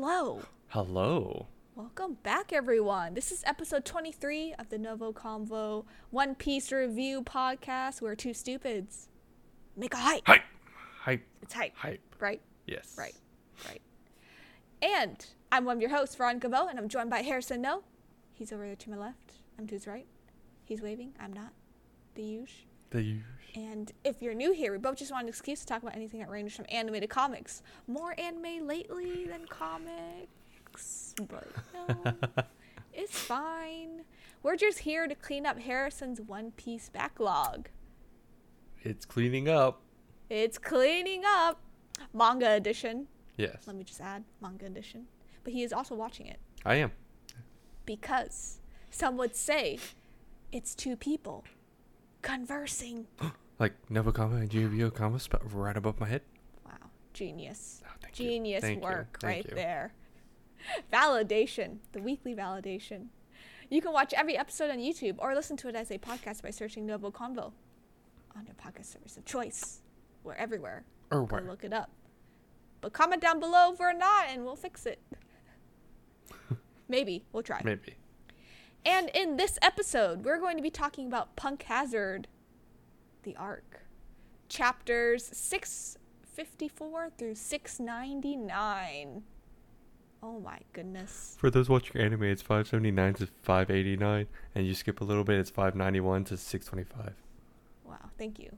Hello. Hello. Welcome back, everyone. This is episode 23 of the NgoVo Convo One Piece Review podcast. We're two stupids. Make a hype. Hype. Hype. It's hype, Hype. right? Yes. Right. Right. And I'm one of your hosts, Veronica Vo, and I'm joined by Harrison Ngo. He's over there to my left. I'm to his right. He's waving. I'm not. The usual. The usual. And if you're new here, we both just want an excuse to talk about anything that ranges from anime to comics. More anime lately than comics, but no, it's fine. We're just here to clean up Harrison's One Piece backlog. It's cleaning up. It's cleaning up. Manga edition. Yes. Let me just add manga edition. But he is also watching it I am. because some would say it's two people conversing. Like Novakama and Yu-Gi-Oh! Kama sp- right above my head. Wow, genius. Oh. Genius work right you. there. Validation, the weekly validation. You can watch every episode on YouTube or listen to it as a podcast by searching NgoVo Convo on your podcast service of choice. We're everywhere. Or Go look it up. But comment down below if we're not and we'll fix it. Maybe. We'll try. Maybe. And in this episode, we're going to be talking about Punk Hazard, the arc. Chapters 654 through 699. Oh my goodness. For those watching anime, it's 579 to 589, and you skip a little bit, it's 591 to 625. Wow, thank you.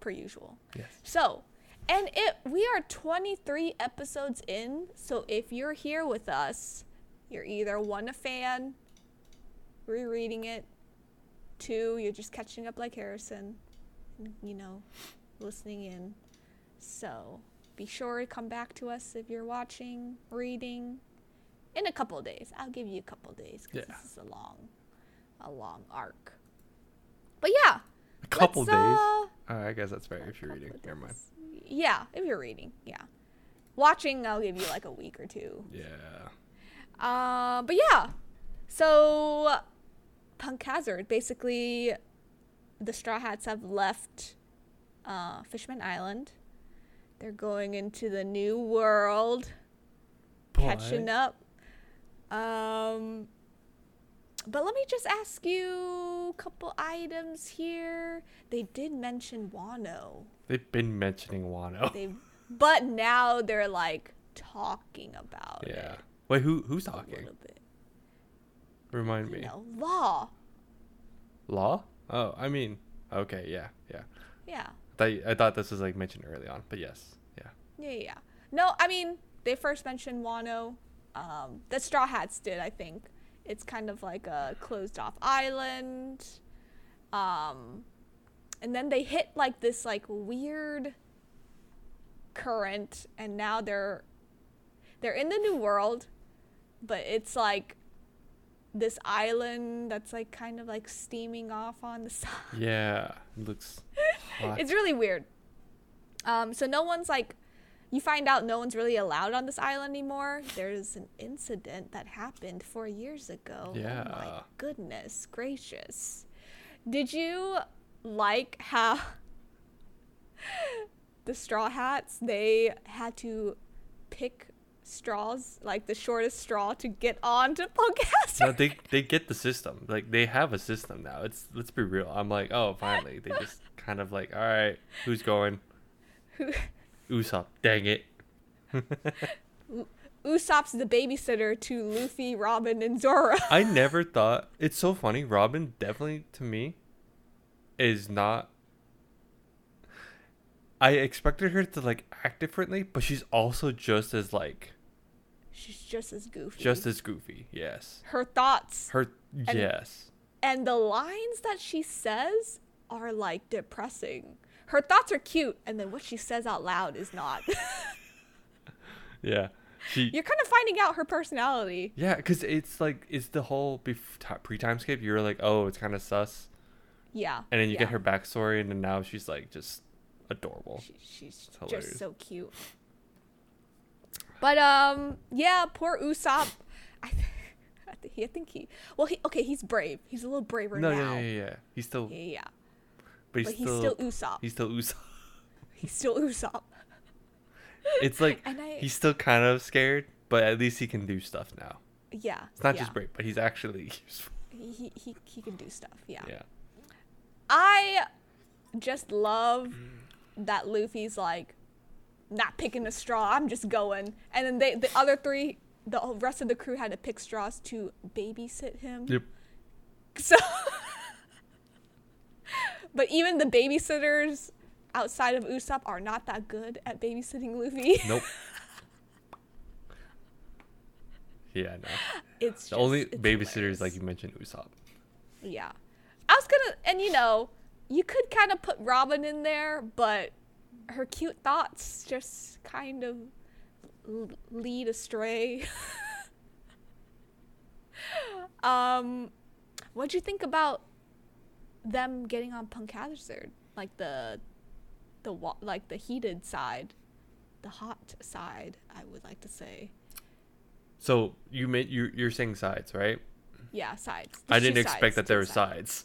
Per usual. Yes. So, and it we are 23 episodes in, so if you're here with us, you're either one a fan, rereading it, two you're just catching up like Harrison, you know, listening in. So, be sure to come back to us if you're watching, reading in a couple of days. I'll give you a couple days cuz Yeah. this is a long a long arc. But yeah, A couple days. uh, Uh, I guess that's fair if you're reading. Never mind. Yeah, if you're reading, yeah. Watching, I'll give you like a week or two. Yeah. Uh, but yeah, so Punk Hazard, basically, the Straw Hats have left uh, Fishman Island. They're going into the new world, catching up. Um, but let me just ask you a couple items here. They did mention Wano. They've been mentioning Wano. They, but now they're like talking about yeah. it Yeah. Wait, who who's a talking? little bit. Remind me. know, law. Law? Oh, I mean, okay, yeah, yeah. Yeah. I thought, I thought this was like mentioned early on, but yes, yeah. Yeah, yeah, yeah. No, I mean, they first mentioned Wano. Um, the Straw Hats did, I think. It's kind of like a closed off island. Um, and then they hit like this like weird current and now they're they're in the new world, but it's like this island that's like kind of like steaming off on the side. Yeah, it looks hot. It's really weird. Um, so no one's like, you find out no one's really allowed on this island anymore. There's an incident that happened four years ago. Oh my Yeah. goodness gracious. Did you like how the Straw Hats they had to pick straws, like the shortest straw, to get on to Pocahontas? no, they they get the system. Like they have a system now. It's let's be real. I'm like, oh, finally. They just kind of like, all right, who's going? Who- Usopp. Dang it. Usopp's the babysitter to Luffy, Robin, and Zoro. I never thought it's so funny. Robin definitely to me is not. I expected her to like act differently, but she's also just as like She's just as goofy. just as goofy. Yes. her thoughts Her yes. and the lines that she says are like depressing. Her thoughts are cute, and then what she says out loud is not. Yeah. She You're kind of finding out her personality. Yeah, because it's like it's the whole bef- pre time skip. You're like, oh, it's kind of sus, Yeah. and then you yeah. get her backstory, and then now she's like just adorable. She, she's just so cute. But um, yeah, poor Usopp. I, th- I, th- he, I think he. Well, he okay. He's brave. He's a little braver No, now. No, yeah, yeah, yeah. He's still, Yeah, yeah. but he's But he's still, still Usopp. he's still Usopp. He's still Usopp. It's like I- he's still kind of scared, but at least he can do stuff now. Yeah. It's not yeah. just brave, but he's actually useful. He, he, he can do stuff. Yeah. Yeah. I just love that Luffy's like not picking a straw. I'm just going, and then they the other three, the rest of the crew had to pick straws to babysit him. Yep. So, but even the babysitters outside of Usopp are not that good at babysitting Luffy. Nope. yeah, no. It's The just, only it's babysitters, hilarious. like you mentioned, Usopp. Yeah. I was gonna, and you know, you could kind of put Robin in there, but her cute thoughts just kind of l- lead astray. um, what'd you think about them getting on Punk Hazard? Like the, the wa- like the heated side, the hot side. I would like to say. So you made you you're saying sides, right? Yeah, sides. I didn't expect sides, that there were sides. sides.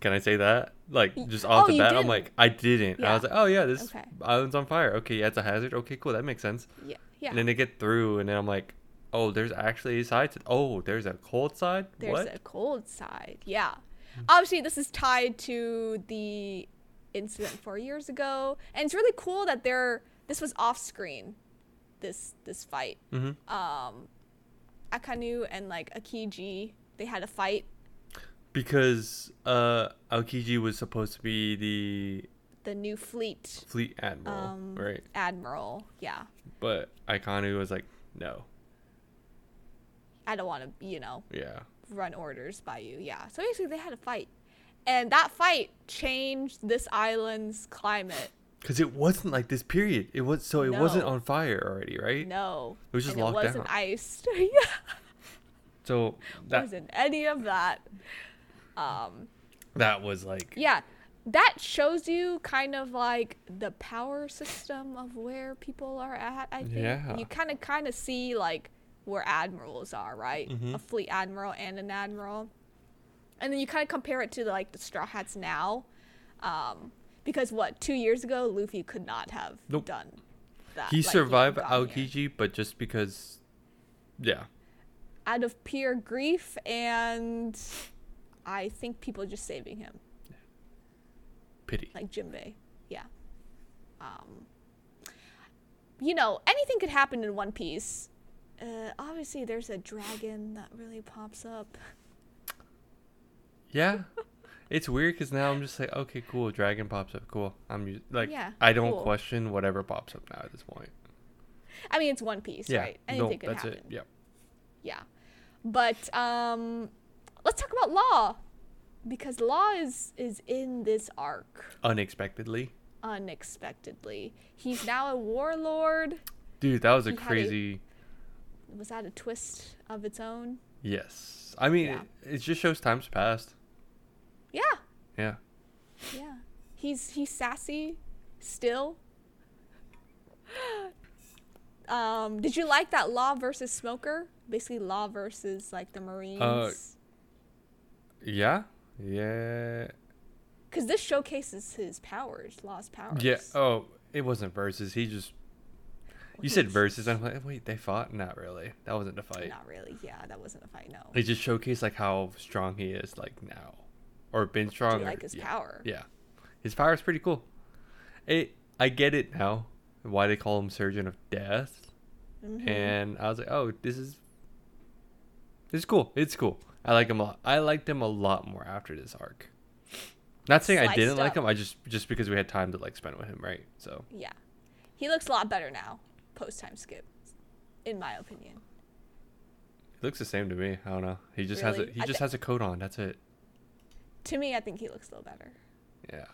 Can I say that? Like just off oh, the bat, I'm like, I didn't. I was like, oh yeah, this Okay. island's on fire. Okay, yeah, it's a hazard. Okay, cool, that makes sense. Yeah, yeah. And then they get through, and then I'm like, oh, there's actually a side. To- oh, there's a cold side. There's what? a cold side. Yeah. Obviously, this is tied to the incident four years ago, and it's really cool that they're. This was off screen. This this fight. mm-hmm. Um, Akainu and like Aokiji, they had a fight. Because uh, Aokiji was supposed to be the The new fleet fleet admiral, um, right? admiral. Yeah. But Akainu was like, no, I don't want to, you know, yeah, run orders by you. Yeah. So basically, they had a fight, and that fight changed this island's climate. because it wasn't like this period. It was so it wasn't on fire already, right? No. It was just and locked it wasn't down. iced. yeah. So that wasn't any of that. Um, that was like yeah, that shows you kind of like the power system of where people are at. I think Yeah. you kind of kind of see like where admirals are, right? Mhm. A fleet admiral and an admiral, and then you kind of compare it to like the Straw Hats now, um, because what two years ago Luffy could not have Nope. done that. he like, survived. Aokiji, but just because, yeah, out of pure grief and I think people are just saving him. pity. like Jimbei. Yeah. Um, you know, anything could happen in One Piece. Uh, obviously, there's a dragon that really pops up. Yeah, it's weird because now I'm just like, okay, cool, dragon pops up, cool. I'm like, Yeah, I don't cool. question whatever pops up now at this point. I mean, it's One Piece, Yeah, right? Anything no, could that's happen. it. Yeah, Yeah. But um, let's talk about Law, because Law is is in this arc unexpectedly, unexpectedly. He's now a warlord. dude, that was a He a- crazy. Was that a twist of its own? Yes, I mean, Yeah. it, it just shows time's passed. Yeah. Yeah, Yeah. He's he's sassy still. Um, did you like that Law versus Smoker? Basically Law versus like the Marines. Yeah, yeah, Cuz this showcases his powers, lost powers. yeah. Oh, it wasn't versus. He just. Well, You said he's- versus. I'm like, wait, they fought? Not really. That wasn't a fight. Not really. Yeah, that wasn't a fight, no. It just showcased like how strong he is, like now, or been strong. like his yeah. power? Yeah, his power is pretty cool. It, I get it now, why they call him Surgeon of Death, Mhm. and I was like, oh, this is, this is cool. It's cool. I like him a. I liked him a lot more after this arc. Not saying I didn't like him. I just just because we had time to like spend with him, right? So Yeah. He looks a lot better now, post time skip, in my opinion. he looks the same to me. I don't know. He just has a he I just thi- has a coat on. That's it. To me, I think he looks a little better. Yeah.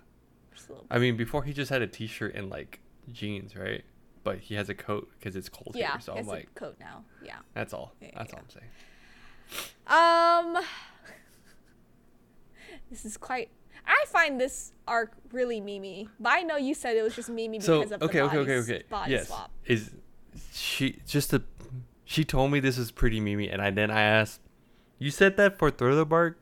Little I mean, before he just had a t-shirt and like jeans, right? But he has a coat because it's cold yeah, here. So he I'm like, coat now. Yeah. that's all. Yeah, That's yeah. all I'm saying. Um, this is quite. I find this arc really memey, but I know you said it was just memey because So of okay, the okay, okay, okay. body Yes, swap. is she just a? She told me this is pretty mimi, and I then I asked, you said that for Thriller Bark.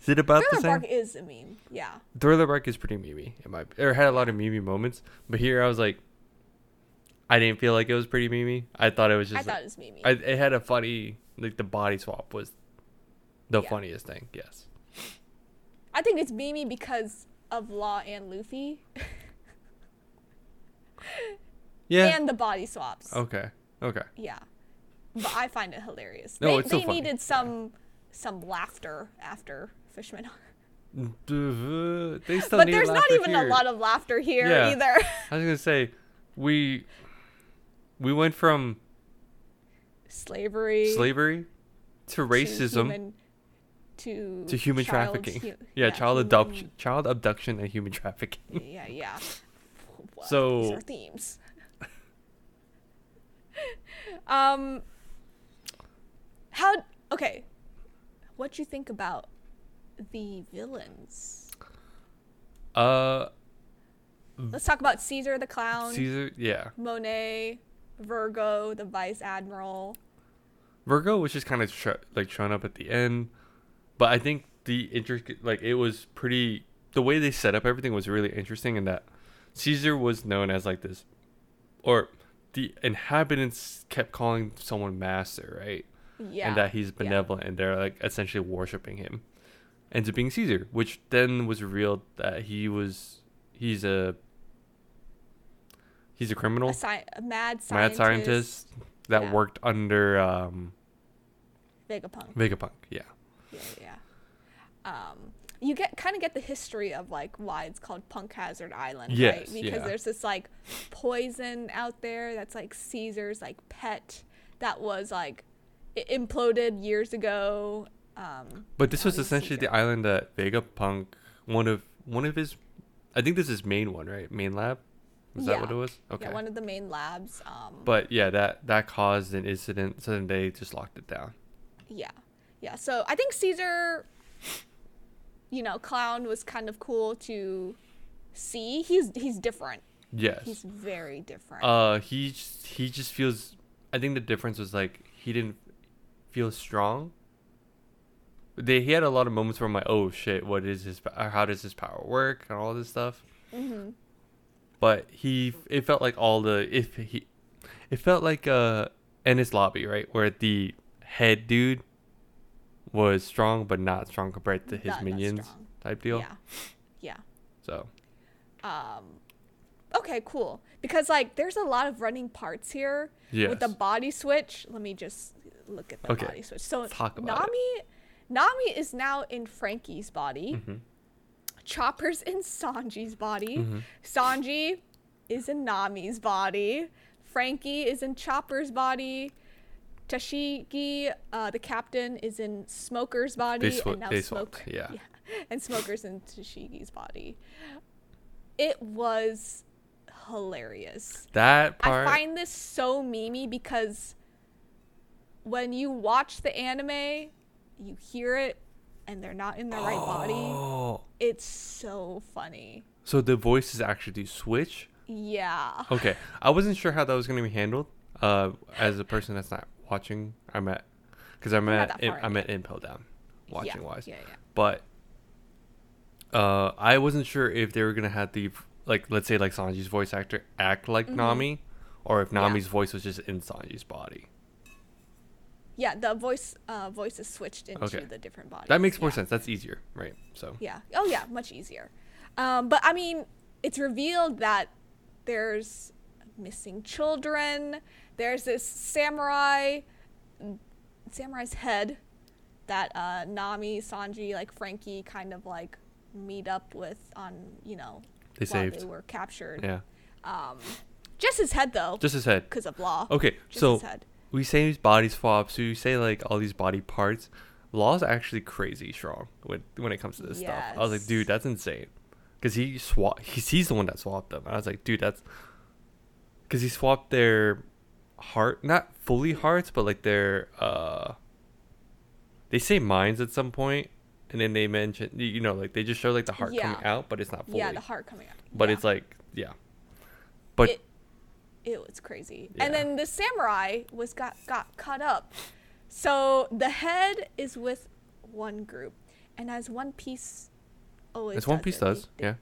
Is it about Thriller the same? Bark is a meme. Yeah. Thriller Bark is pretty mimi. It might or had a lot of mimi moments, but here I was like, I didn't feel like it was pretty memey. I thought it was just. I thought it was Mimi. I, it had a funny like the body swap was the Yeah. funniest thing. Yes. I think it's Mimi because of Law and Luffy Yeah. and the body swaps. okay. Okay. Yeah. But I find it hilarious. No, they it's so they funny. needed some some laughter after Fishman. They still but there's not even here. a lot of laughter here Yeah. either. I was gonna say, we we went from Slavery slavery to to racism human, to to human child trafficking. hu- yeah, child human- abduction, child abduction, and human trafficking. Yeah, yeah. So- these are themes. um, how? Okay, what do you think about the villains? Uh, Let's talk about Caesar the clown, Caesar. Yeah, Monet, Virgo, the vice admiral. Virgo was just kind of sh- like showing up at the end, but I think the intricate, like it was pretty. The way they set up everything was really interesting, in that Caesar was known as like this, or the inhabitants kept calling someone master, right? Yeah, and that he's benevolent and they're like essentially worshiping him ends up being caesar which then was revealed that he was he's a he's a criminal a, sci- a mad mad scientist, scientist that Yeah. worked under um Vegapunk. vegapunk yeah Yeah, yeah. Um, you get kind of get the history of like why it's called Punk Hazard Island, Yes, right? Because yeah. there's this like poison out there that's like Caesar's like pet that was like imploded years ago. Um, but this was essentially the island that vegapunk one of one of his i think this is main one right main lab is that what it was okay yeah, one of the main labs. Um, but yeah that that caused an incident so then they just locked it down yeah, yeah. So I think Caesar, you know, clown was kind of cool to see. He's he's different. yes He's very different. Uh, he just, he just feels. I think the difference was like he didn't feel strong. They he had a lot of moments where I'm like, oh shit, what is his? How does his power work and all this stuff. hmm But he, it felt like all the if he, it felt like uh Enies Lobby right where the head dude was strong but not strong compared to his Not- minions type deal. Yeah, yeah. So Um, okay, cool. Because like, there's a lot of running parts here yes, with the body switch. Let me just look at the Okay, body switch. So talk about it. Nami, Nami is now in Franky's body. hmm Chopper's in Sanji's body. hmm Sanji is in Nami's body. Franky is in Chopper's body. Tashigi, uh, the captain, is in Smoker's body. Swa- and now they Smoke, swapped. Yeah. and Smoker's in Tashigi's body. It was hilarious. That part. I find this so memey because when you watch the anime, you hear it and they're not in the right body. Oh. It's so funny. So the voices actually do switch. Yeah. Okay, I wasn't sure how that was going to be handled. Uh, as a person that's not watching, I'm at because I'm at I'm at Impel Down, watching yeah, wise. Yeah, yeah. But uh, I wasn't sure if they were gonna have the like let's say like Sanji's voice actor act like Mhm. Nami, or if Yeah. Nami's voice was just in Sanji's body. Yeah, the voice uh, is switched into Okay. the different bodies. That makes more yeah. sense. That's easier, right? So Yeah. Oh yeah, much easier. Um, but I mean, it's revealed that there's missing children. There's this samurai, samurai's head that uh, Nami, Sanji, like Franky, kind of like meet up with on you know they while saved. they were captured. Yeah, Um, just his head though, just his head. because of law. Okay, Just so his head. We say these body swaps. So you say like all these body parts. Law's actually crazy strong when when it comes to this stuff. I was like, dude, that's insane. Because he swap, he's, he's the one that swapped them. I was like, dude, that's because he swapped their heart, not fully hearts, but like their uh. They say minds at some point, and then they mention you know like they just show like the heart coming out, but it's not fully. Yeah, the heart coming out. but Yeah. it's like yeah, but It- it was crazy. Yeah. And then the samurai was got got cut up. So the head is with one group, and as One Piece always it's One does Piece it, does they, yeah.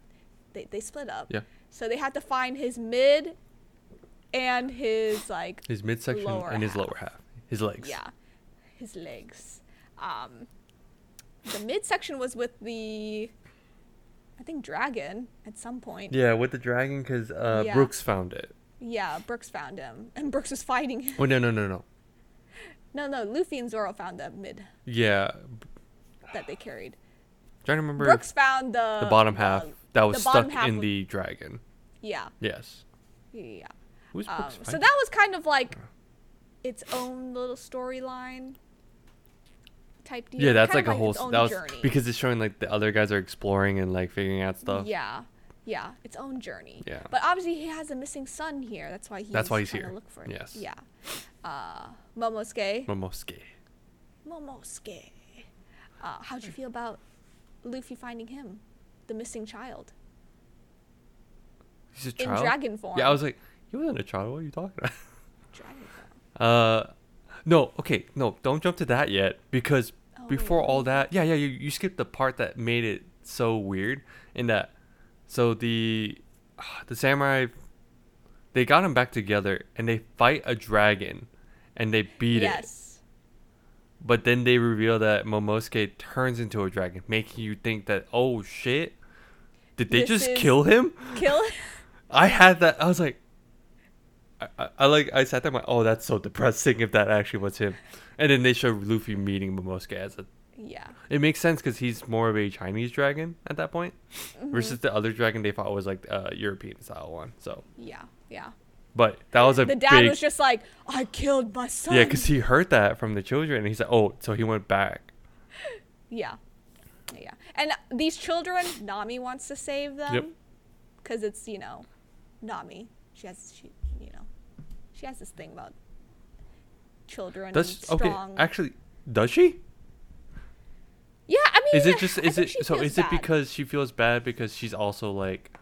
they, they split up. Yeah. So they had to find his mid and his like His midsection and his half. lower half, his legs. yeah, his legs. Um, the midsection was with the, I think dragon at some point. Yeah, with the dragon, because uh, Yeah. Brooks found it. Yeah, Brooks found him, and Brooks was fighting him. Oh no no no no. No, no, Luffy and Zoro found the mid Yeah, that they carried. trying to remember Brooks found the the bottom half that was stuck in was- the dragon. Yeah, Yes. yeah. Who's Um, Brooks? so that was kind of like its own little storyline type deal. yeah, that's kind like a whole. own That was journey. because it's showing like the other guys are exploring and like figuring out stuff. Yeah, yeah, its own journey. Yeah. But obviously, he has a missing son here. That's why he's. That's why he's trying to here. Look for it. Yes. Yeah. Uh, Momosuke. Momosuke. Momosuke. Uh, how'd you feel about Luffy finding him, the missing child, He's a child. in dragon form? Yeah, I was like, he wasn't a child. What are you talking about? dragon form. Uh, no, okay, no, don't jump to that yet because before all Oh. that, yeah, yeah, you, you skipped the part that made it so weird in that, so the, the samurai, they got him back together and they fight a dragon, and they beat it, yes. but then they reveal that Momosuke turns into a dragon, making you think that oh shit, did they This just kill him? Kill. I had that. I was like, I, I, I like. I sat there. I'm like, oh, that's so depressing. If that actually was him, and then they show Luffy meeting Momosuke as a. yeah. It makes sense because he's more of a Chinese dragon at that point, Mm-hmm. versus the other dragon they fought was like a European style one. So, Yeah. Yeah. but that was a The dad big. was just like, I killed my son. yeah, because he heard that from the children, and he said, oh, so he went back. Yeah. Yeah. And these children, Nami wants to save them. Yep. Because it's, you know, Nami. She has, she, you know, she has this thing about children Does okay? Actually, does she? Yeah, I mean, Is it just? Is it so? Is it because she feels bad because she's also like.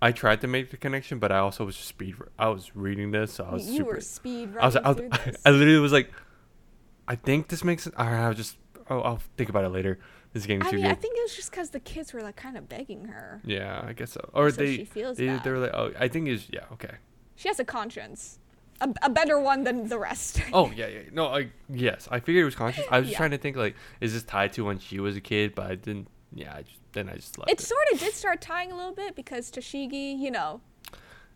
I tried to make the connection, but I also was just speed. I was reading this, so I was you super. were speed I was, I, was? I literally was like, I think this makes. I will just. Oh, I'll think about it later. This game. I too mean, I think it was just because the kids were like kind of begging her. yeah, I guess so. Or So they, she feels they, bad. they were like, oh, I think is yeah, okay. She has a conscience, a, a better one than the rest. Oh yeah, yeah. No, I yes, I figured it was conscious. I was just Yeah. trying to think like, is this tied to when she was a kid? But I didn't. Yeah, I just then I just left it it. sort of did start tying a little bit because Tashigi, you know,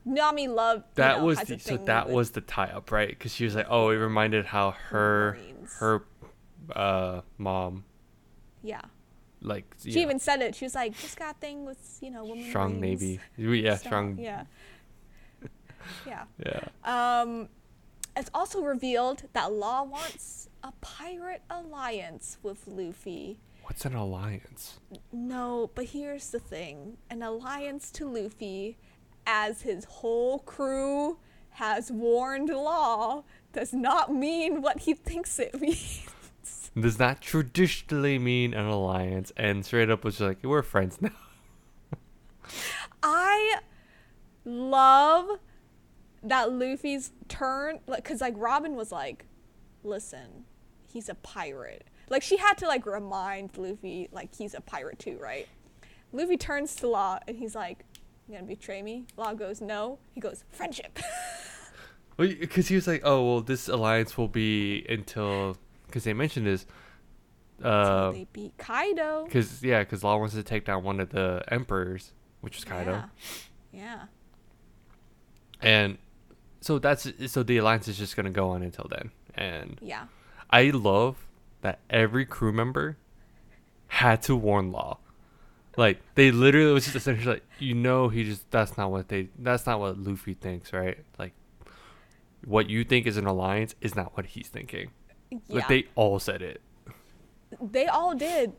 Nami loved. you that know, was has a the, so thing that with- was the tie up, right? Because she was like, oh, it reminded how her Marines. her uh mom Yeah. like She yeah, even said it. She was like, just got a thing with, you know, women. strong Marines." navy. Yeah, strong. Yeah. Yeah. Yeah. Um, it's also revealed that Law wants a pirate alliance with Luffy. What's an alliance? No, but here's the thing an alliance to Luffy, as his whole crew has warned Law, does not mean what he thinks it means. Does not traditionally mean an alliance, and straight up was like, we're friends now. I love that Luffy's turn, like, cause like Robin was like, "Listen, he's a pirate." Like she had to like remind Luffy like he's a pirate too, right? Luffy turns to Law and he's like, "You gonna betray me?" Law goes, "No." He goes, "Friendship." well, Because he was like, oh, well, this alliance will be until. Because they mentioned this. Uh, they beat Kaido. because yeah, because Law wants to take down one of the emperors, which is Kaido, Yeah. Yeah. and so that's so the alliance is just gonna go on until then. And Yeah. I love that every crew member had to warn Law. Like they literally was just essentially like, you know, he just that's not what they that's not what Luffy thinks, right? Like what you think is an alliance is not what he's thinking. Yeah. Like they all said it. They all did.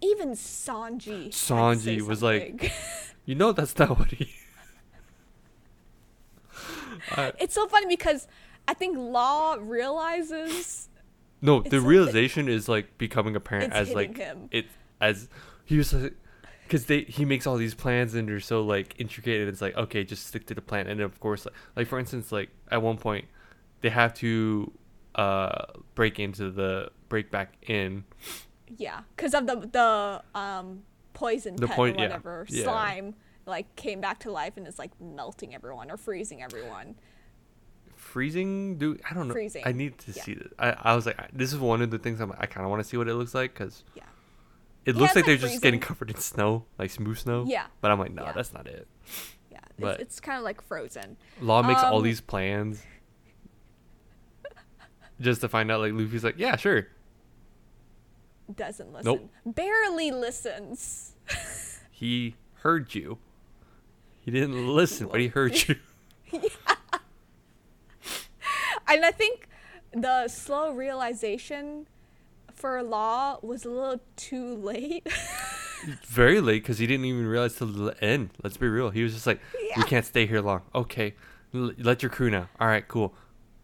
Even Sanji. had to say Sanji was like- You know that's not what he. I- it's so funny because I think Law realizes no, the like- realization is like becoming apparent as like him. it as he was because they he makes all these plans and they're so like intricate and it's like okay just stick to the plan and of course like, like for instance like at one point they have to uh break into the break back in yeah, because of the the um poison The pet point- or whatever yeah. slime, like came back to life and is like melting everyone or freezing everyone. Freezing, dude. I don't know. Freezing. I need to Yeah. see this. I, I was like, this is one of the things I'm, I kind of want to see what it looks like because Yeah. it Yeah, looks it's like they're like just getting covered in snow, like smooth snow. Yeah. But I'm like, no, Yeah. that's not it. Yeah. But- It's, it's kind of like frozen. Law makes all Um, these plans just to find out. Like Luffy's like, yeah, sure. Doesn't listen. Nope. Barely listens. He heard you. He didn't listen, but he heard you. yeah. And I think the slow realization for Law was a little too late. Very late because he didn't even realize till the end. Let's be real. He was just like, we can't stay here long. Okay, L- let your crew now. All right, cool.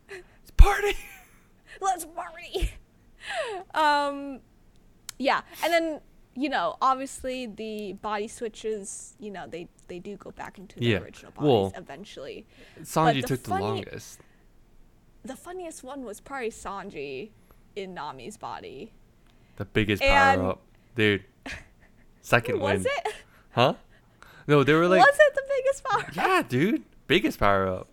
It's party. Let's party. Um, yeah, and then you know, obviously the body switches. You know, they they do go back into their Yeah, original bodies well- eventually. Sanji the took the longest. The funniest one was probably Sanji in Nami's body. The biggest And- power up, dude. Second Was win, it? huh? No, they were like, was it the biggest power? Up? yeah, dude, biggest power up.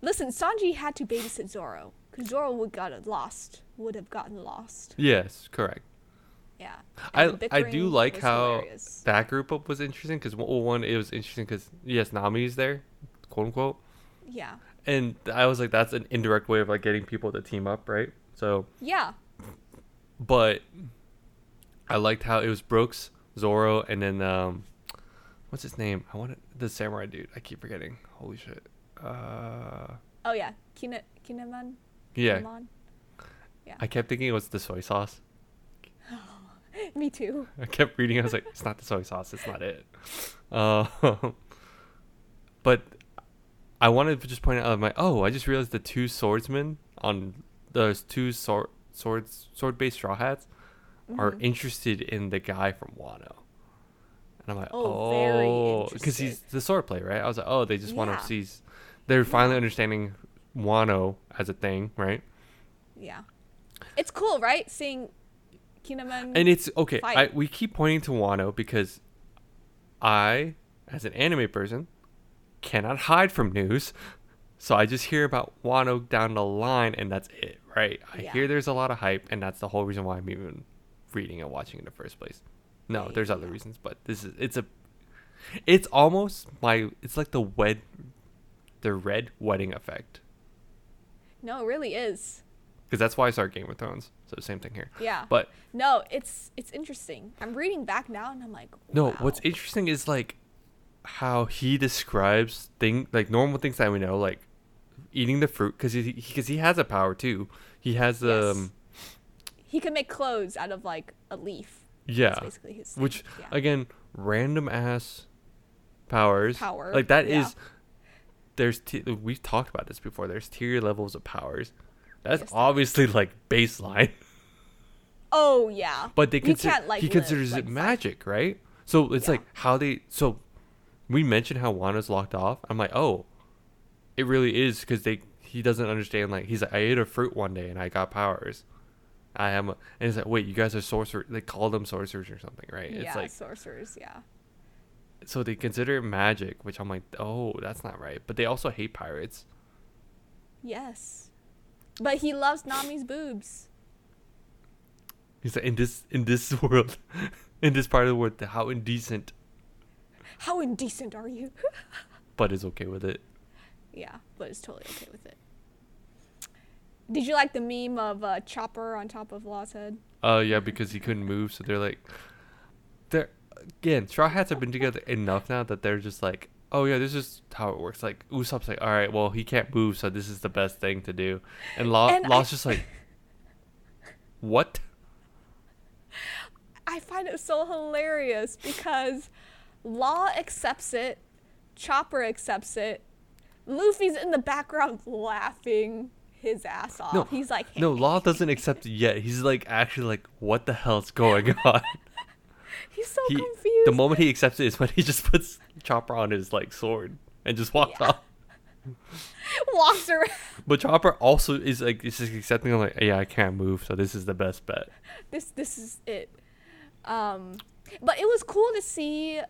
Listen, Sanji had to babysit Zoro because Zoro would got lost. Would have gotten lost. Yes, correct. Yeah. I And I do like how hilarious. that group up was interesting because well, one it was interesting because yes, Nami's there, quote unquote, Yeah. and I was like that's an indirect way of like getting people to team up, right? So, Yeah. but I liked how it was Brooks, Zoro, and then um, what's his name? I wanted the samurai dude. I keep forgetting. Holy shit. Uh, Oh yeah. Kina Kinemon. yeah, Kinemon? I kept thinking it was the soy sauce. Me too. I kept reading. I was like, it's not the soy sauce. It's not it. Uh, but I wanted to just point out, like, oh, I just realized the two swordsmen on those two sword swords sword based straw hats are Mhm. interested in the guy from Wano. And I'm like, Oh, very oh, because he's the sword player, right? I was like, oh, they just want to see. They're finally understanding Wano as a thing, right? Yeah. It's cool, right? Seeing Kinemon. And it's okay. I, we keep pointing to Wano because I, as an anime person, cannot hide from news. So I just hear about Wano down the line, and that's it, right? I Yeah. hear there's a lot of hype, and that's the whole reason why I'm even reading and watching in the first place. No, Yeah, there's other reasons, but this is it's a, it's almost my it's like the wed, the red wedding effect, no, it really is. Because that's why I started Game of Thrones. So same thing here. Yeah. But no, it's it's interesting. I'm reading back now and I'm like, No, what's interesting is like how he describes thing like normal things that we know, like eating the fruit, because he because he, has a power too. He has Yes. um He can make clothes out of like a leaf. yeah, That's basically his. thing. which yeah. again random ass powers. Power, like that yeah. is there's t- we've talked about this before. There's tier levels of powers. That's Yes, obviously like baseline, oh yeah. but they consider can't, like, he considers like, it magic, right? So it's Yeah. like how they so we mentioned how Wano's locked off. I'm like, oh, it really is because they he doesn't understand. Like he's like, I ate a fruit one day and I got powers. I am, a, and it's like, wait, you guys are sorcerers. They call them sorcerers or something, right? yeah, It's like sorcerers. Yeah. so they consider it magic, which I'm like, oh, that's not right. But they also hate pirates. Yes. But he loves Nami's boobs. He's like, in this in this world, in this part of the world, how indecent, How indecent are you? but is okay with it. yeah, but it's totally okay with it. Did you like the meme of uh, Chopper on top of Law's head? Oh yeah, because he couldn't move, so they're like, they're again. Straw Hats have been together enough now that they're just like, oh yeah, this is how it works. Like Usopp's like, all right, well he can't move, so this is the best thing to do, and Law And I- Law's just like, what? I find it so hilarious because Law accepts it, Chopper accepts it, Luffy's in the background laughing his ass off. No, He's like, No, Law doesn't accept it yet. He's like actually like, what the hell's going on? He's so he, confused. the moment he accepts it is when he just puts Chopper on his like sword and just walks Yeah. off. walks around. But Chopper also is like, is just accepting. I'm like, yeah, I can't move, so this is the best bet. This this is it. Um, but it was cool to see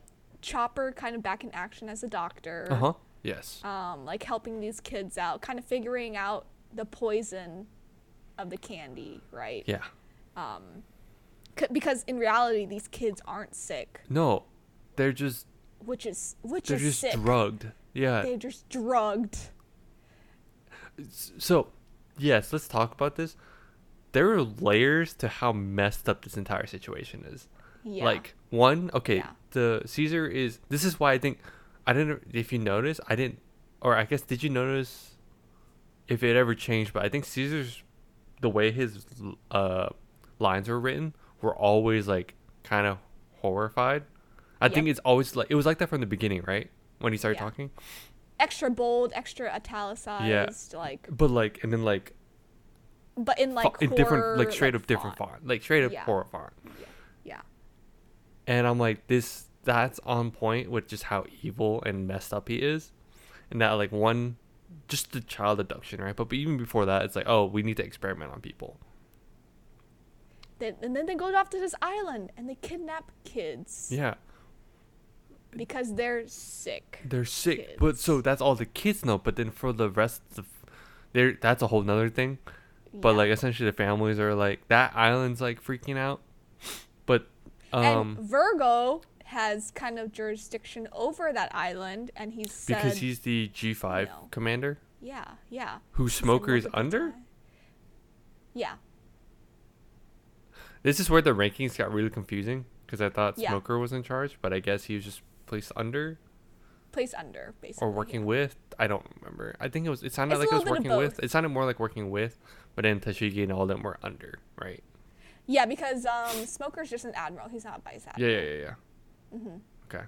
Chopper kind of back in action as a doctor. Uh huh. Yes. Um, like helping these kids out, kind of figuring out the poison of the candy, right? Yeah. Um, c- because in reality, these kids aren't sick, No, they're just which is which they're is just sick. drugged. Yeah. They're just drugged. So, yes, let's talk about this. There are layers to how messed up this entire situation is. Yeah. Like one, okay, Yeah. the Caesar is. This is why I think I didn't. If you notice, I didn't, or I guess did you notice if it ever changed? But I think Caesar's the way his uh lines were written were always like kind of horrified. I think it's always like it was like that from the beginning, right? When he started Yeah. talking, extra bold, extra italicized, like but like and then like but in like in different like straight like, up different font. font, like straight up Yeah. horror font. Yeah. And I'm like, this that's on point with just how evil and messed up he is. And that like one just the child abduction, right? But, but even before that, it's like, oh, we need to experiment on people. Then, and then they go off to this island and they kidnap kids Yeah. because they're sick. They're sick. But so that's all the kids know. But then for the rest of there that's a whole nother thing. But Yeah. like essentially the families are like that island's like freaking out. But um and Virgo has kind of jurisdiction over that island, and he's said, because he's the G five commander yeah, yeah. who Smoker is under. Yeah, This is where the rankings got really confusing because I thought Yeah. Smoker was in charge, but I guess he was just placed under place under basically. or working yeah. with. I don't remember. I think it was. It sounded It's like it was little bit of working with. It sounded more like working with, but then Tashigi and all of them were under, right? Yeah, because um, Smoker's just an admiral. He's not a vice Yeah, admiral. yeah, yeah, yeah. hmm Okay,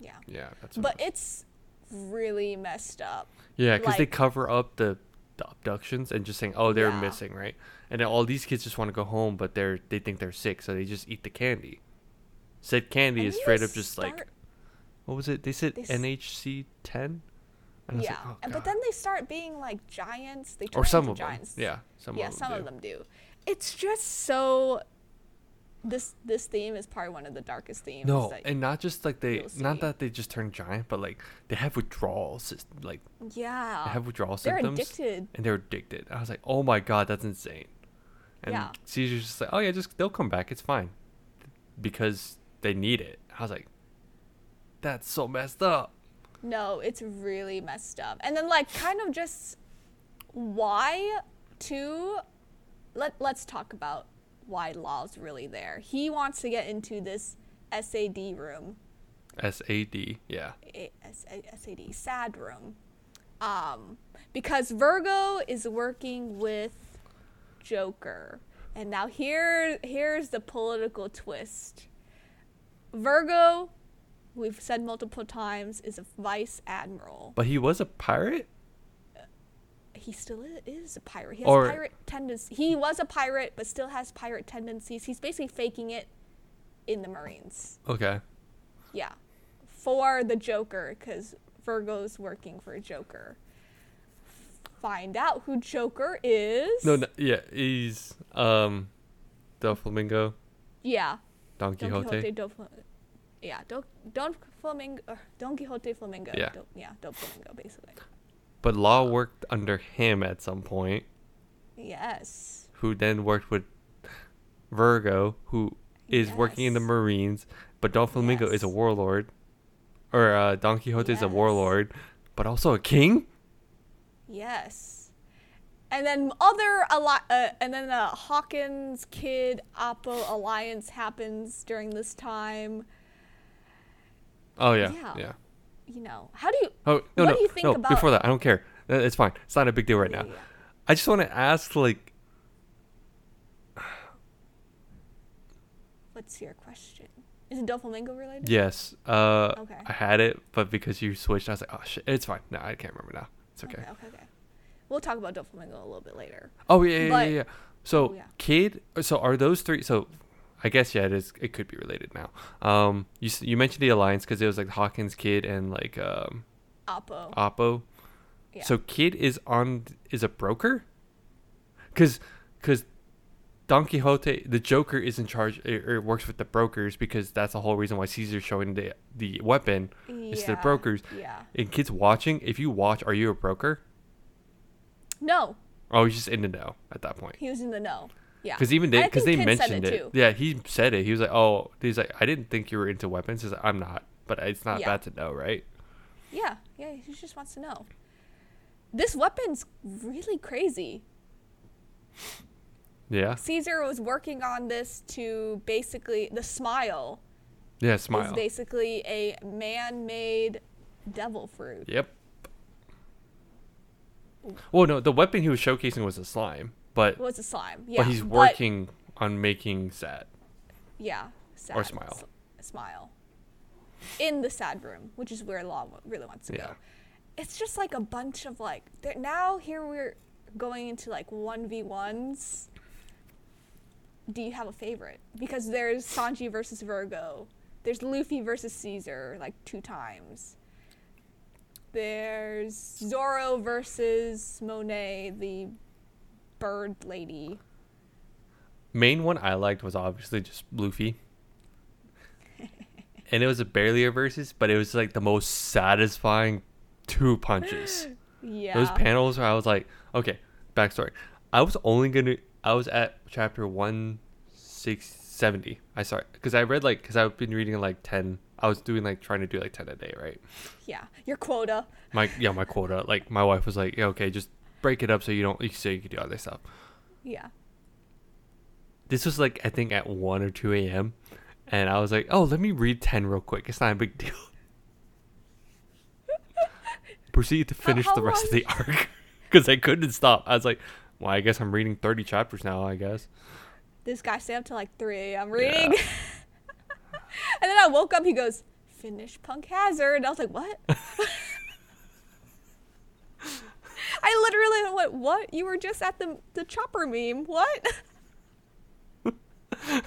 Yeah, yeah, that's. But was. it's really messed up. yeah, because they cover up the the abductions and just saying, oh, they're Yeah. missing, right? And then all these kids just want to go home, but they're they think they're sick, so they just eat the candy. Said candy And is straight up just like what was it? They said They NHC ten. yeah, oh, and but then they start being like giants. They turn or some into of them. giants. Yeah, some yeah, of them. some do. of them do. It's just so. This this theme is probably one of the darkest themes. No, and not just like they, not that they just turn giant, but like they have withdrawal, like yeah, they have withdrawal they're symptoms, addicted. and they're addicted. I was like, oh my god, that's insane. And Yeah. Caesar's just like, oh yeah, just they'll come back, it's fine, because they need it. I was like, that's so messed up. No, it's really messed up. And then like kind of just why too let let's talk about why Law's really there. He wants to get into this SAD room. S A D, yeah, A- S- A- SAD sad room. Um because Virgo is working with Joker. And now here here's the political twist. Virgo, we've said multiple times, is a vice admiral. but he was a pirate. Uh, he still is a pirate. He has Or- pirate tendencies. He was a pirate, but still has pirate tendencies. He's basically faking it in the Marines. Okay, Yeah, for the Joker, because Virgo's working for Joker. Find out who Joker is. no, no, yeah, he's um, the flamingo, Yeah, Don Don Quixote. Quixote. Do yeah, Don Don Flamingo. Uh, Don Quixote Flamingo. Yeah. Yeah, Don Flamingo, basically. But Law worked under him at some point. Yes. who then worked with Virgo, who is working in the Marines, but Don Flamingo is a warlord, or uh, Don Quixote is a warlord, but also a king. Yes. And then other uh, and then the Hawkins Kid Apoo alliance happens during this time. Oh yeah, Yeah. yeah. You know, how do you Oh no, What no, do you think no. about- Before that, I don't care. Uh, It's fine. It's not a big deal right now. Yeah. I just want to ask, like, What's your question? Is it Doflamingo related? yes, uh, Okay. I had it, but because you switched, I was like, oh shit, it's fine. No, I can't remember now. It's okay. Okay, okay, okay. We'll talk about Doflamingo a little bit later. Oh yeah, yeah, But- yeah, yeah. So Oh, yeah. kid. So are those three? So I guess yeah, it is. It could be related now. Um, you you mentioned the alliance because it was like Hawkins kid and like um Apoo. Apoo. Yeah. So kid is on is a broker. Cause, cause, Don Quixote, the Joker is in charge or, or works with the brokers because that's the whole reason why Caesar's showing the the weapon is to the brokers. Yeah. And kids watching, if you watch, are you a broker? No, Oh, he's just in the know at that point. he was in the know. Yeah. Because even they, because they mentioned it it. Yeah, he said it. He was like, "Oh, he's like, I didn't think you were into weapons." He's like, "I'm not, but it's not Yeah. bad to know, right?" Yeah, yeah, he just wants to know. This weapon's really crazy. Yeah, Caesar was working on this to basically the smile yeah. is Smile. basically a man-made devil fruit. Yep. Well, no, the weapon he was showcasing was a slime, but It was a slime. Yeah, but he's working on making sad. yeah, sad, Or smile. s- smile. In the sad room, which is where Law really wants to Yeah. go. It's just like a bunch of like. Now here we're going into like one v ones. Do you have a favorite? Because there's Sanji versus Vergo. There's Luffy versus Caesar, like two times. There's Zoro versus Monet, the bird lady. Main one I liked was obviously just Luffy. and it was a barely a versus, but it was like the most satisfying two punches. Yeah. Those panels where I was like, okay, backstory. I was only gonna, I was at chapter one six seventy. I sorry, because I read like, because I've been reading like ten. I was doing like trying to do like ten a day, right? yeah. Your quota. My yeah, my quota. Like my wife was like, yeah, okay, just break it up so you don't, so you can do other stuff. Yeah. This was like I think at one or two a.m. And I was like, oh, let me read ten real quick. It's not a big deal. Proceed to finish how the rest of the arc because I couldn't stop. I was like, well, I guess I'm reading thirty chapters now. I guess. This guy stayed up till like 3 a.m. reading. and then I woke up, he goes, finish Punk Hazard. And I was like, what? I literally went, what? You were just at the, the chopper meme. What?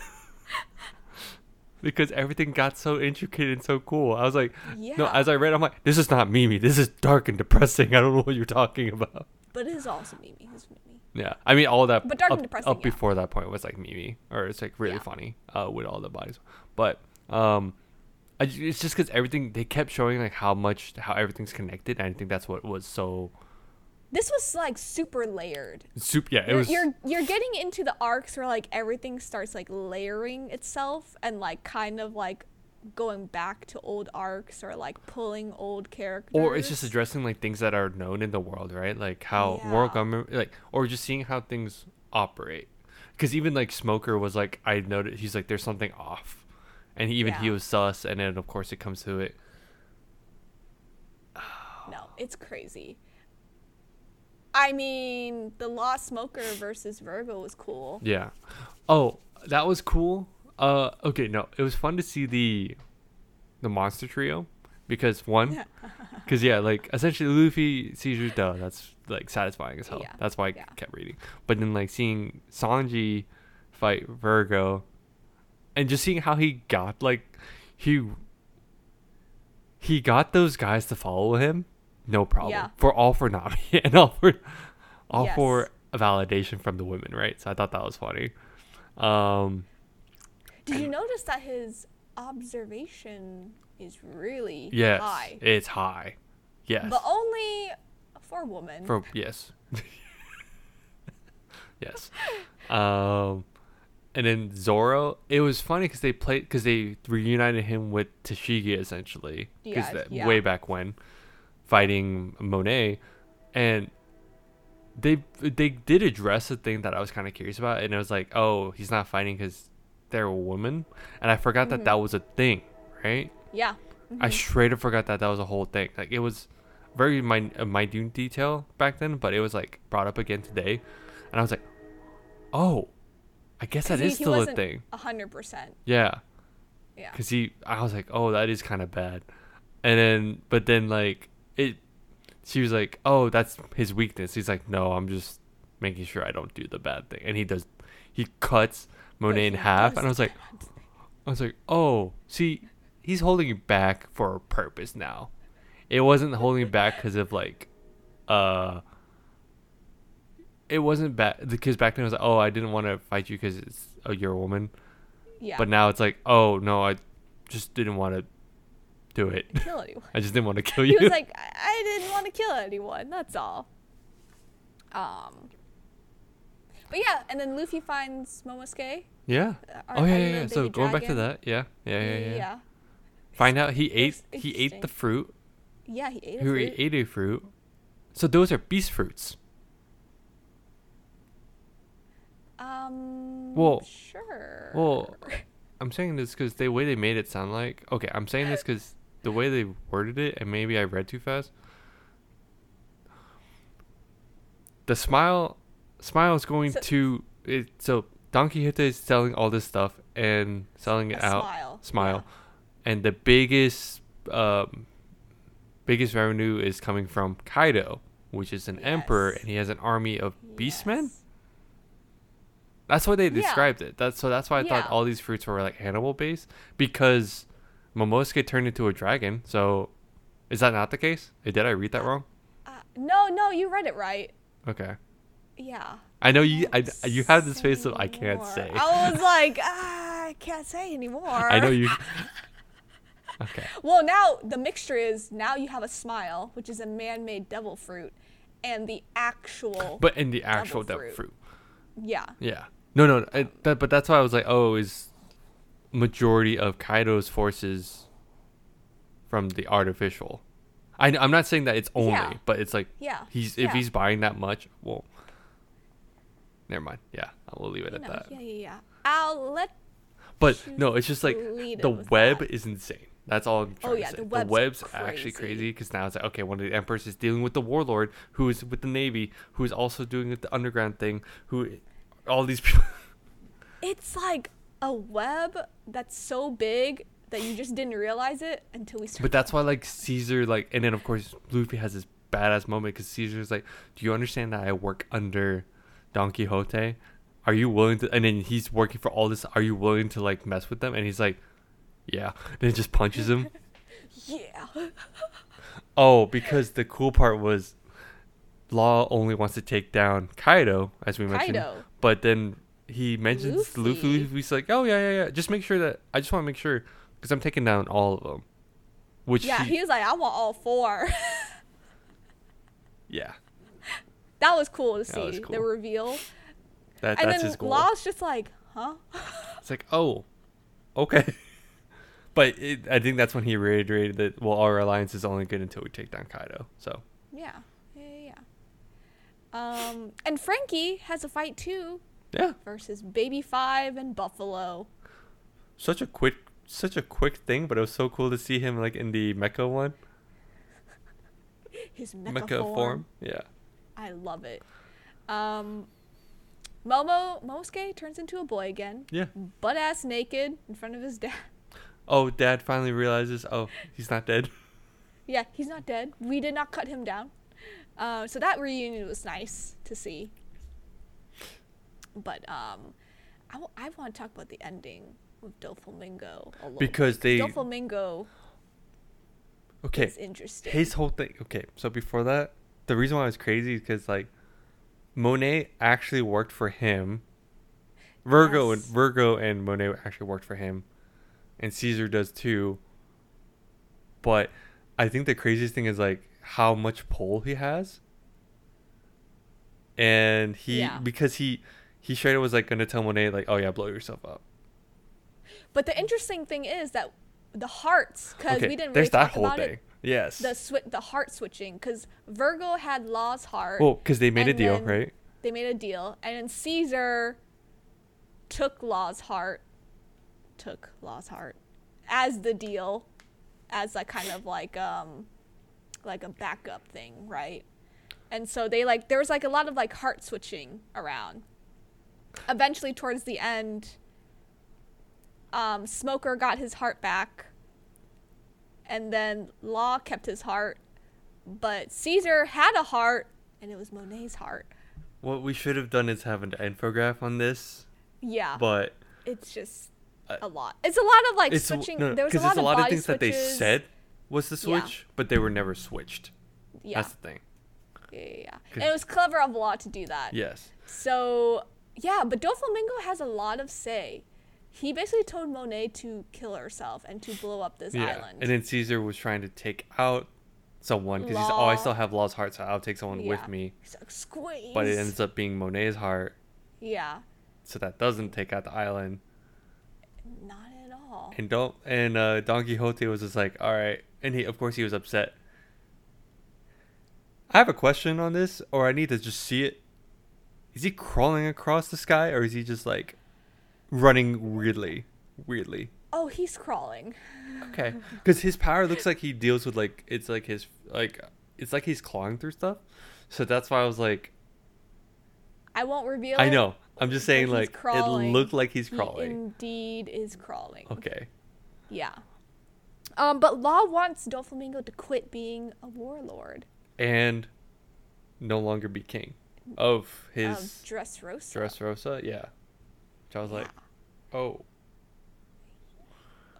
because everything got so intricate and so cool. I was like, no. Yeah. As I read, I'm like, this is not Mimi. This is dark and depressing. I don't know what you're talking about. But it is also Mimi. It's Mimi. Yeah, I mean all that. But dark up, and depressing, Up yeah. before that point was like Mimi, or it's like really Yeah. funny uh, with all the bodies. But um, I, it's just because everything they kept showing like how much how everything's connected. And I think that's what was so This was like super layered. super. Yeah, it you're, was. you're you're getting into the arcs where like everything starts like layering itself and like kind of like going back to old arcs or like pulling old characters. or it's just addressing like things that are known in the world, right? Like how world government, like, or just seeing how things operate. Because even like Smoker was like, I noticed he's like, there's something off, and he, even he was sus, and then of course it comes to it. No, it's crazy. I mean, the Lost Smoker versus Vergo was cool. Yeah. Oh, that was cool. Uh, okay, no, it was fun to see the, the monster trio, because one, because yeah, like essentially Luffy, Caesar, duh, that's like satisfying as hell. Yeah, That's why I yeah. kept reading. But then like seeing Sanji fight Vergo, and just seeing how he got like, he. He got those guys to follow him, no problem. Yeah. For all for Nami and all for, all Yes. for a validation from the women, right? So I thought that was funny. Um, Did you notice that his observation is really yes, high? it's high. Yes. But only for women. For yes. yes. Um, and then Zoro, it was funny because they played because they reunited him with Tashigi essentially. 'cause Yeah, yeah. way back when, fighting Monet, and they they did address a thing that I was kind of curious about, and it was like, oh, he's not fighting because they're a woman, and I forgot that Mhm. that was a thing, right? yeah. I Mhm. straight up forgot that that was a whole thing. Like it was very min- minute detail back then, but it was like brought up again today, and I was like, oh, I guess that he- is still a thing. A hundred percent. Yeah, Yeah. because he, I was like, oh, that is kind of bad, and then but then like it, she was like, oh, that's his weakness. He's like, no, I'm just making sure I don't do the bad thing, and he does, he cuts Monet in half, and I was like. I was like, oh, see, he's holding you back for a purpose now. It wasn't holding you back because of like, uh, it wasn't bad because back then it was like, oh, I didn't want to fight you because it's oh, you're a woman. Yeah. But now it's like, oh no, I just didn't want to do it. kill anyone. I just didn't want to kill you. he was like, I, I didn't want to kill anyone. That's all. Um. But yeah, and then Luffy finds Momosuke. yeah. uh, Oh yeah, yeah, yeah. So going back to that, yeah, yeah, yeah, yeah. Yeah. Find out he ate he ate the fruit. Yeah, he ate a He fruit. ate a fruit. So those are beast fruits. Um. Well- Sure. well, I'm saying this because the way they made it sound like okay. I'm saying this because the way they worded it, and maybe I read too fast. The smile, smile is going So- to it. So Don Quixote is selling all this stuff and selling it out. smile. Smile, and the biggest, um, biggest revenue is coming from Kaido, which is an emperor, and he has an army of Yeah. beastmen. That's why they Yeah. described it. That's so that's why I Yeah. thought all these fruits were like animal based because Momosuke turned into a dragon. So is that not the case? Did I read that wrong? Uh, no, no, you read it right. Okay. Yeah. I know you I, you have this face of I can't say. I was like, ah, I can't say anymore. I know you Okay. Well, now the mixture is now you have a smile, which is a man-made devil fruit, and the actual. But in the actual Devil devil fruit. fruit. yeah. Yeah. No, no. It, that, but that's why I was like, oh, is majority of Kaido's forces from the artificial. I, I'm not saying that it's only, Yeah. but it's like Yeah. he's if yeah. he's buying that much, well, never mind. Yeah, I will leave it You at know, that. yeah, yeah, yeah. I'll let. But no, it's just like to lead it the web that. is insane. That's all I'm oh, trying yeah, to say. the The web's web's, actually crazy. crazy because now it's like okay, one of the emperors is dealing with the warlord who is with the navy, who is also doing the underground thing, who all these people. It's like a web that's so big that you just didn't realize it until we started. But that's why like Caesar like, and then of course Luffy has this badass moment because Caesar's like, "Do you understand that I work under Don Quixote? Are you willing to?" And then he's working for all this. Are you willing to like mess with them? And he's like, "Yeah." Then he just punches him. Yeah. oh, because the cool part was, Law only wants to take down Kaido, as we mentioned. Kaido. But then he mentions Luffy. Luffy. Luffy's like, "Oh yeah, yeah, yeah. Just make sure that I just want to make sure because I'm taking down all of them." Which Yeah, he, he was like, I want all four. yeah. That was cool to see the cool. reveal. That and that's then. Law's just like, huh? It's like, oh, okay. but it, I think that's when he reiterated that, well, our alliance is only good until we take down Kaido. So, Yeah. Yeah, yeah, yeah. Um, and Franky has a fight too yeah, versus Baby Five and Buffalo. such a quick, such a quick thing, but it was so cool to see him like in the mecha one, His mecha, mecha, form. form. Yeah, I love it. Um, Momo Momosuke turns into a boy again, yeah. butt ass naked in front of his dad. Oh, Dad finally realizes, oh, he's not dead. Yeah, he's not dead. We did not cut him down. Uh, so that reunion was nice to see. But um, I, w- I want to talk about the ending with Doflamingo a little. Because they- Doflamingo Okay, is interesting. his whole thing. Okay, so before that, the reason why I was crazy is because like, Monet actually worked for him. Vergo and Vergo and Monet actually worked for him, and Caesar does too. But I think the craziest thing is like how much pull he has. And he Yeah. because he he straight up was like gonna tell Monet like, oh yeah, blow yourself up. but the interesting thing is that the hearts, because Okay, we didn't really there's that talk whole about thing. it. Yes. The the heart switching, because Vergo had Law's heart. well, because they made a deal, right? they made a deal, and then Caesar took Law's heart, took Law's heart as the deal, as like kind of like um, like a backup thing, right? And so they like there was like a lot of like heart switching around. Eventually, towards the end, um, Smoker got his heart back, and then Law kept his heart, but Caesar had a heart, and it was Monet's heart. What we should have done is have an infograph on this, Yeah, but it's just Uh, a lot. It's a lot of like it's switching. no, there was a lot it's a lot of body things that they said was the Yeah. switch, but they were never switched. Yeah, That's the thing. yeah, yeah, yeah. And it was clever of Law to do that. Yes. So yeah, but Doflamingo has a lot of say. He basically told Monet to kill herself and to blow up this Yeah. island. And then Caesar was trying to take out someone because he's oh I still have Law's heart, so I'll take someone Yeah. with me. He's like, squeeze. But it ends up being Monet's heart, yeah, so that doesn't take out the island. not at all. And don't and uh, Don Quixote was just like, all right, and he of course he was upset. I have a question on this, or I need to just see it. Is he crawling across the sky, or is he just like running weirdly, weirdly? Oh, he's crawling. Okay, because his power looks like he deals with like it's like his like it's like he's clawing through stuff. So that's why I was like, I won't reveal. I know. I'm just saying he's like it looked like he's He crawling. indeed is crawling. Okay. Yeah. Um, but Law wants Doflamingo to quit being a warlord And no longer be king of his of Dressrosa. Dressrosa. Yeah. Which I was like, oh,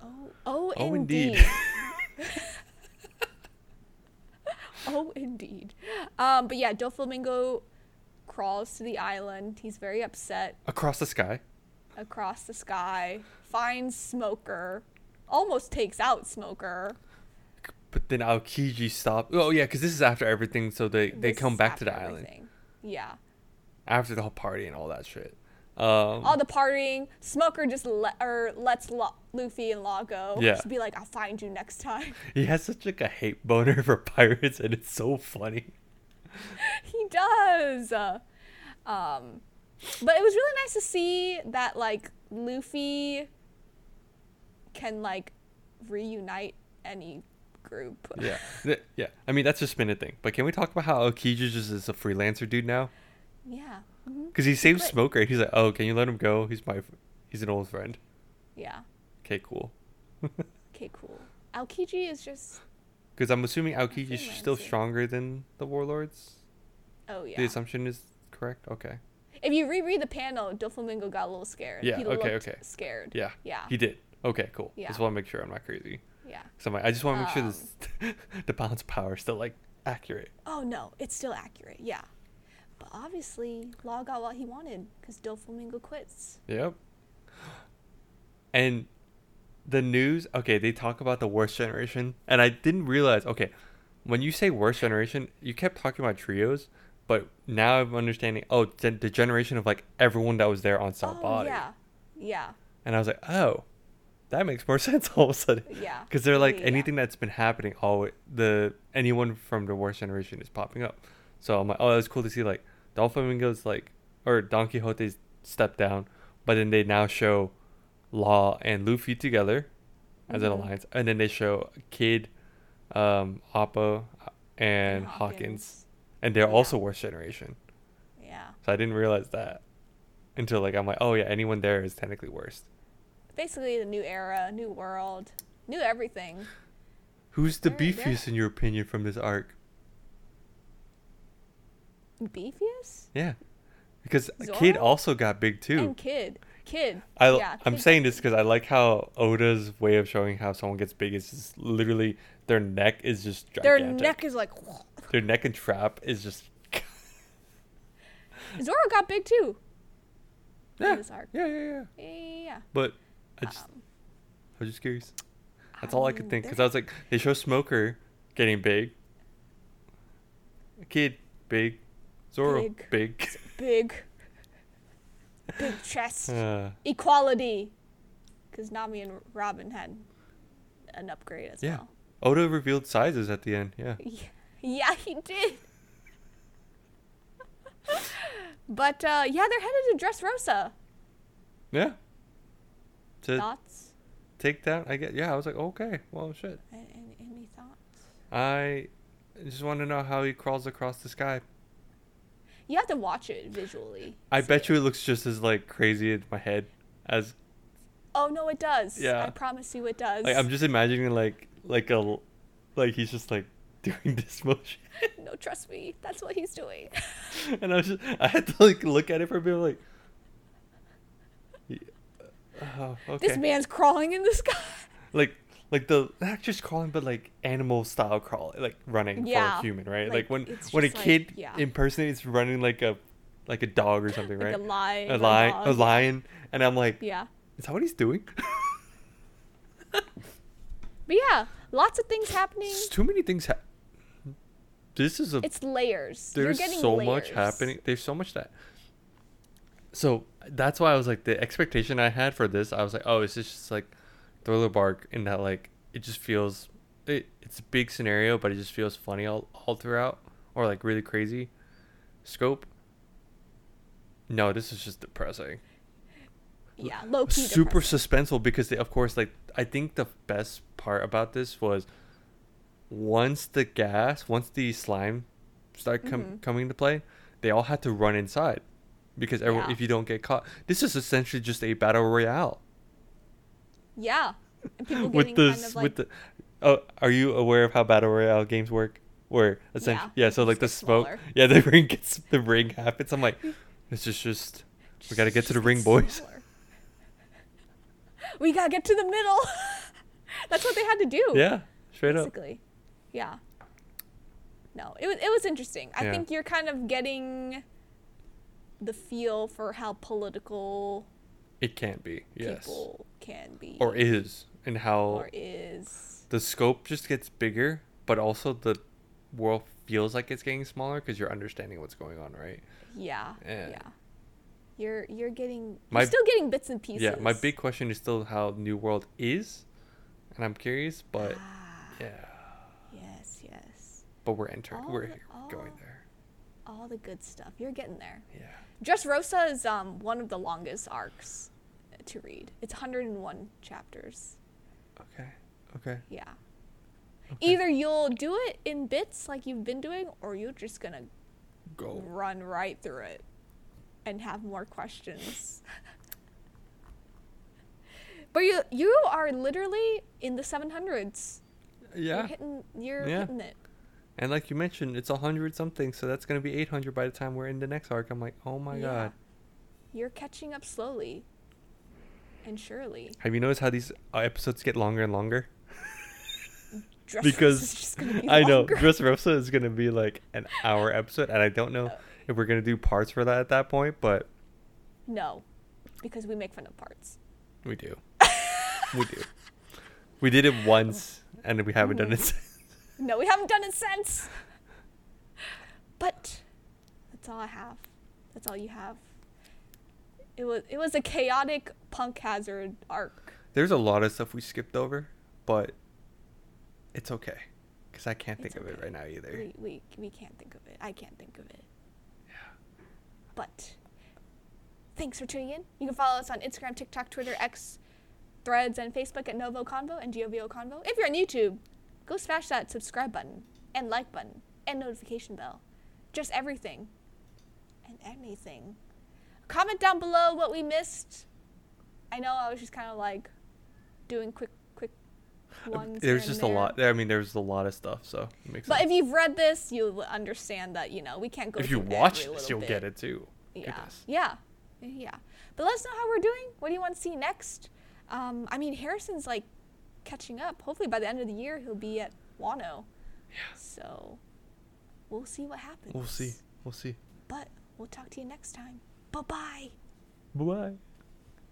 Oh, oh, oh, indeed. indeed. oh, indeed. Um, but yeah, Doflamingo crawls to the island. He's very upset Across the sky. across the sky. Finds Smoker. Almost takes out Smoker. But then Aokiji stops. Oh yeah, because this is after everything, so they they This come back to the after island everything. Yeah. after the whole party and all that shit. Um, All the partying. Smoker just let or lets Lo- Luffy and Law go. Yeah. Just be like, I'll find you next time. he has such like a hate boner for pirates, and it's so funny. he does. Uh, um, but it was really nice to see that like Luffy can like reunite any group. Yeah, yeah. I mean that's just been a thing. But can we talk about how Aokiji just is a freelancer dude now? Yeah. Hmm Because he saves. Smoker. He's like, oh, can you let him go? He's my, f- he's an old friend. Yeah. Okay, cool. Okay, cool. Aokiji is just. Because I'm assuming Aokiji is still stronger than the warlords. Oh yeah. The assumption is correct. Okay. If you reread the panel, Doflamingo got a little scared. Yeah, He okay, okay. Scared. Yeah. Yeah. He did. Okay, cool. Yeah. Just want to make sure I'm not crazy. Yeah. So I'm like, I just want to make sure Um, this, the balance of power is still like accurate. Oh no, it's still accurate. Yeah. But obviously, Law got what he wanted because Doflamingo quits. Yep. And the news, okay, they talk about the worst generation, and I didn't realize. Okay, when you say worst generation, you kept talking about trios, but now I'm understanding. Oh, the, the generation of like everyone that was there on South oh Body, yeah. Yeah. and I was like, oh, that makes more sense all of a sudden. Yeah. Because they're like Yeah, yeah. anything that's been happening, all the anyone from the worst generation is popping up. So I'm like, oh, it was cool to see. Like Don Flamingo's like, or Don Quixote's step down, but then they now show Law and Luffy together as an Mhm. alliance, and then they show Kid, um, Apoo, and Hawkins, and they're Yeah. also worst generation. Yeah. So I didn't realize that until like I'm like, oh yeah, anyone there is technically worst. Basically, the new era, new world, new everything. Who's the beefiest in your opinion from this arc? Beefius Yeah, because Kid also got big too. and Kid. Kid. I yeah, I'm Kid saying this because I like how Oda's way of showing how someone gets big is just literally their neck is just Their gigantic. neck is like. their neck and trap is just Zoro got big too. yeah, this arc. yeah, yeah, yeah. Yeah. But I just Um, I was just curious. That's all I could think because I was like, they show Smoker getting big, Kid big, Zoro Big. big. big. Big chest. Uh, Equality. Because Nami and Robin had an upgrade as Yeah. well. Oda revealed sizes at the end. Yeah. Yeah, yeah he did. but uh, yeah, they're headed to Dressrosa. Yeah. To Thoughts? take down, I get. Yeah, I was like, okay, well, shit. Any, any thoughts? I just want to know how he crawls across the sky. You have to watch it visually. I bet you it looks just as like crazy in my head as Oh no, it does. Yeah. I promise you, it does. like I'm just imagining like like a like he's just like doing this motion, No, trust me, that's what he's doing. and I was just I had to like look at it for a bit like. yeah, uh, Oh, okay. This man's crawling in the sky. like like the not just crawling, but like animal style crawling, like running Yeah. for a human, right? Like, Like, when when a just like- kid yeah. impersonates running like a like a dog or something, like right? a lion. a lion, a dog. lion, and I'm like, Yeah. is that what he's doing? But yeah, lots of things happening. There's too many things. Ha- this is a It's layers. There's so layers. much happening. There's so much that. So that's why I was like the expectation I had for this. I was like, oh, it's just like Thriller Bark in that like it just feels it. It's a big scenario, but it just feels funny all all throughout, or like really crazy scope. No, this is just depressing. Yeah, low key. Super suspenseful because they, of course, like I think the best part about this was once the gas, once the slime start com- Mhm. coming into play, they all had to run inside because everyone, Yeah. if you don't get caught, this is essentially just a battle royale Yeah, and people with the kind of like with the. Oh, are you aware of how battle royale games work? Where essentially, Yeah, yeah, so like the smoke, smaller. yeah, the ring gets the ring happens. I'm like, this is just we gotta get to the ring, boys. smaller. we gotta get to the middle. That's what they had to do. yeah, straight up. basically. Yeah. No, it was it was interesting. I Yeah. think you're kind of getting the feel for how political It can't be, yes, people can be or is, and how or is. the scope just gets bigger, but also the world feels like it's getting smaller because you're understanding what's going on, right? Yeah. Yeah. Yeah. You're you're getting My- you're still getting bits and pieces. Yeah, my big question is still how New World is, and I'm curious, but Ah, yeah, yes, yes. but we're entering, All we're the- all- going there. All the good stuff. You're getting there. Yeah, Dressrosa is um one of the longest arcs to read. It's 101 chapters. okay, okay. Yeah. okay. Either you'll do it in bits like you've been doing, or you're just gonna go. run right through it and have more questions. but you you are literally in the 700s. You're Yeah, hitting you're Yeah. hitting it. And like you mentioned, it's a hundred something, so that's gonna be eight hundred by the time we're in the next arc. I'm like, oh my Yeah. god. You're catching up slowly and surely. Have you noticed how these uh, episodes get longer and longer? Because just gonna be I know. Dressrosa is gonna be like an hour episode, and I don't know if we're gonna do parts for that at that point, but No, because we make fun of parts. we do. we do. We did it once, and we haven't done it since. No, we haven't done it since. But that's all I have. That's all you have. It was it was a chaotic punk hazard arc. There's a lot of stuff we skipped over, but it's okay, cause I can't It's think of it right now either. We, we we can't think of it. I can't think of it. Yeah. But thanks for tuning in. You can follow us on Instagram, TikTok, Twitter, X, Threads, and Facebook at NgoVo Convo and NgoVo Convo. If you're on YouTube, go smash that subscribe button and like button and notification bell. Just everything and anything. Comment down below what we missed. I know I was just kind of like doing quick, quick ones. There's just a lot. I mean, there's a lot of stuff, so it makes But sense. if you've read this, you'll understand that you know we can't go. if you watch this, you'll bit. get it too. Yeah, Goodness. yeah, yeah. But let us know how we're doing. What do you want to see next? Um, I mean, Harrison's like catching up. Hopefully, by the end of the year, he'll be at Wano. Yeah. So we'll see what happens. We'll see. We'll see. But we'll talk to you next time. Bye bye. Bye bye.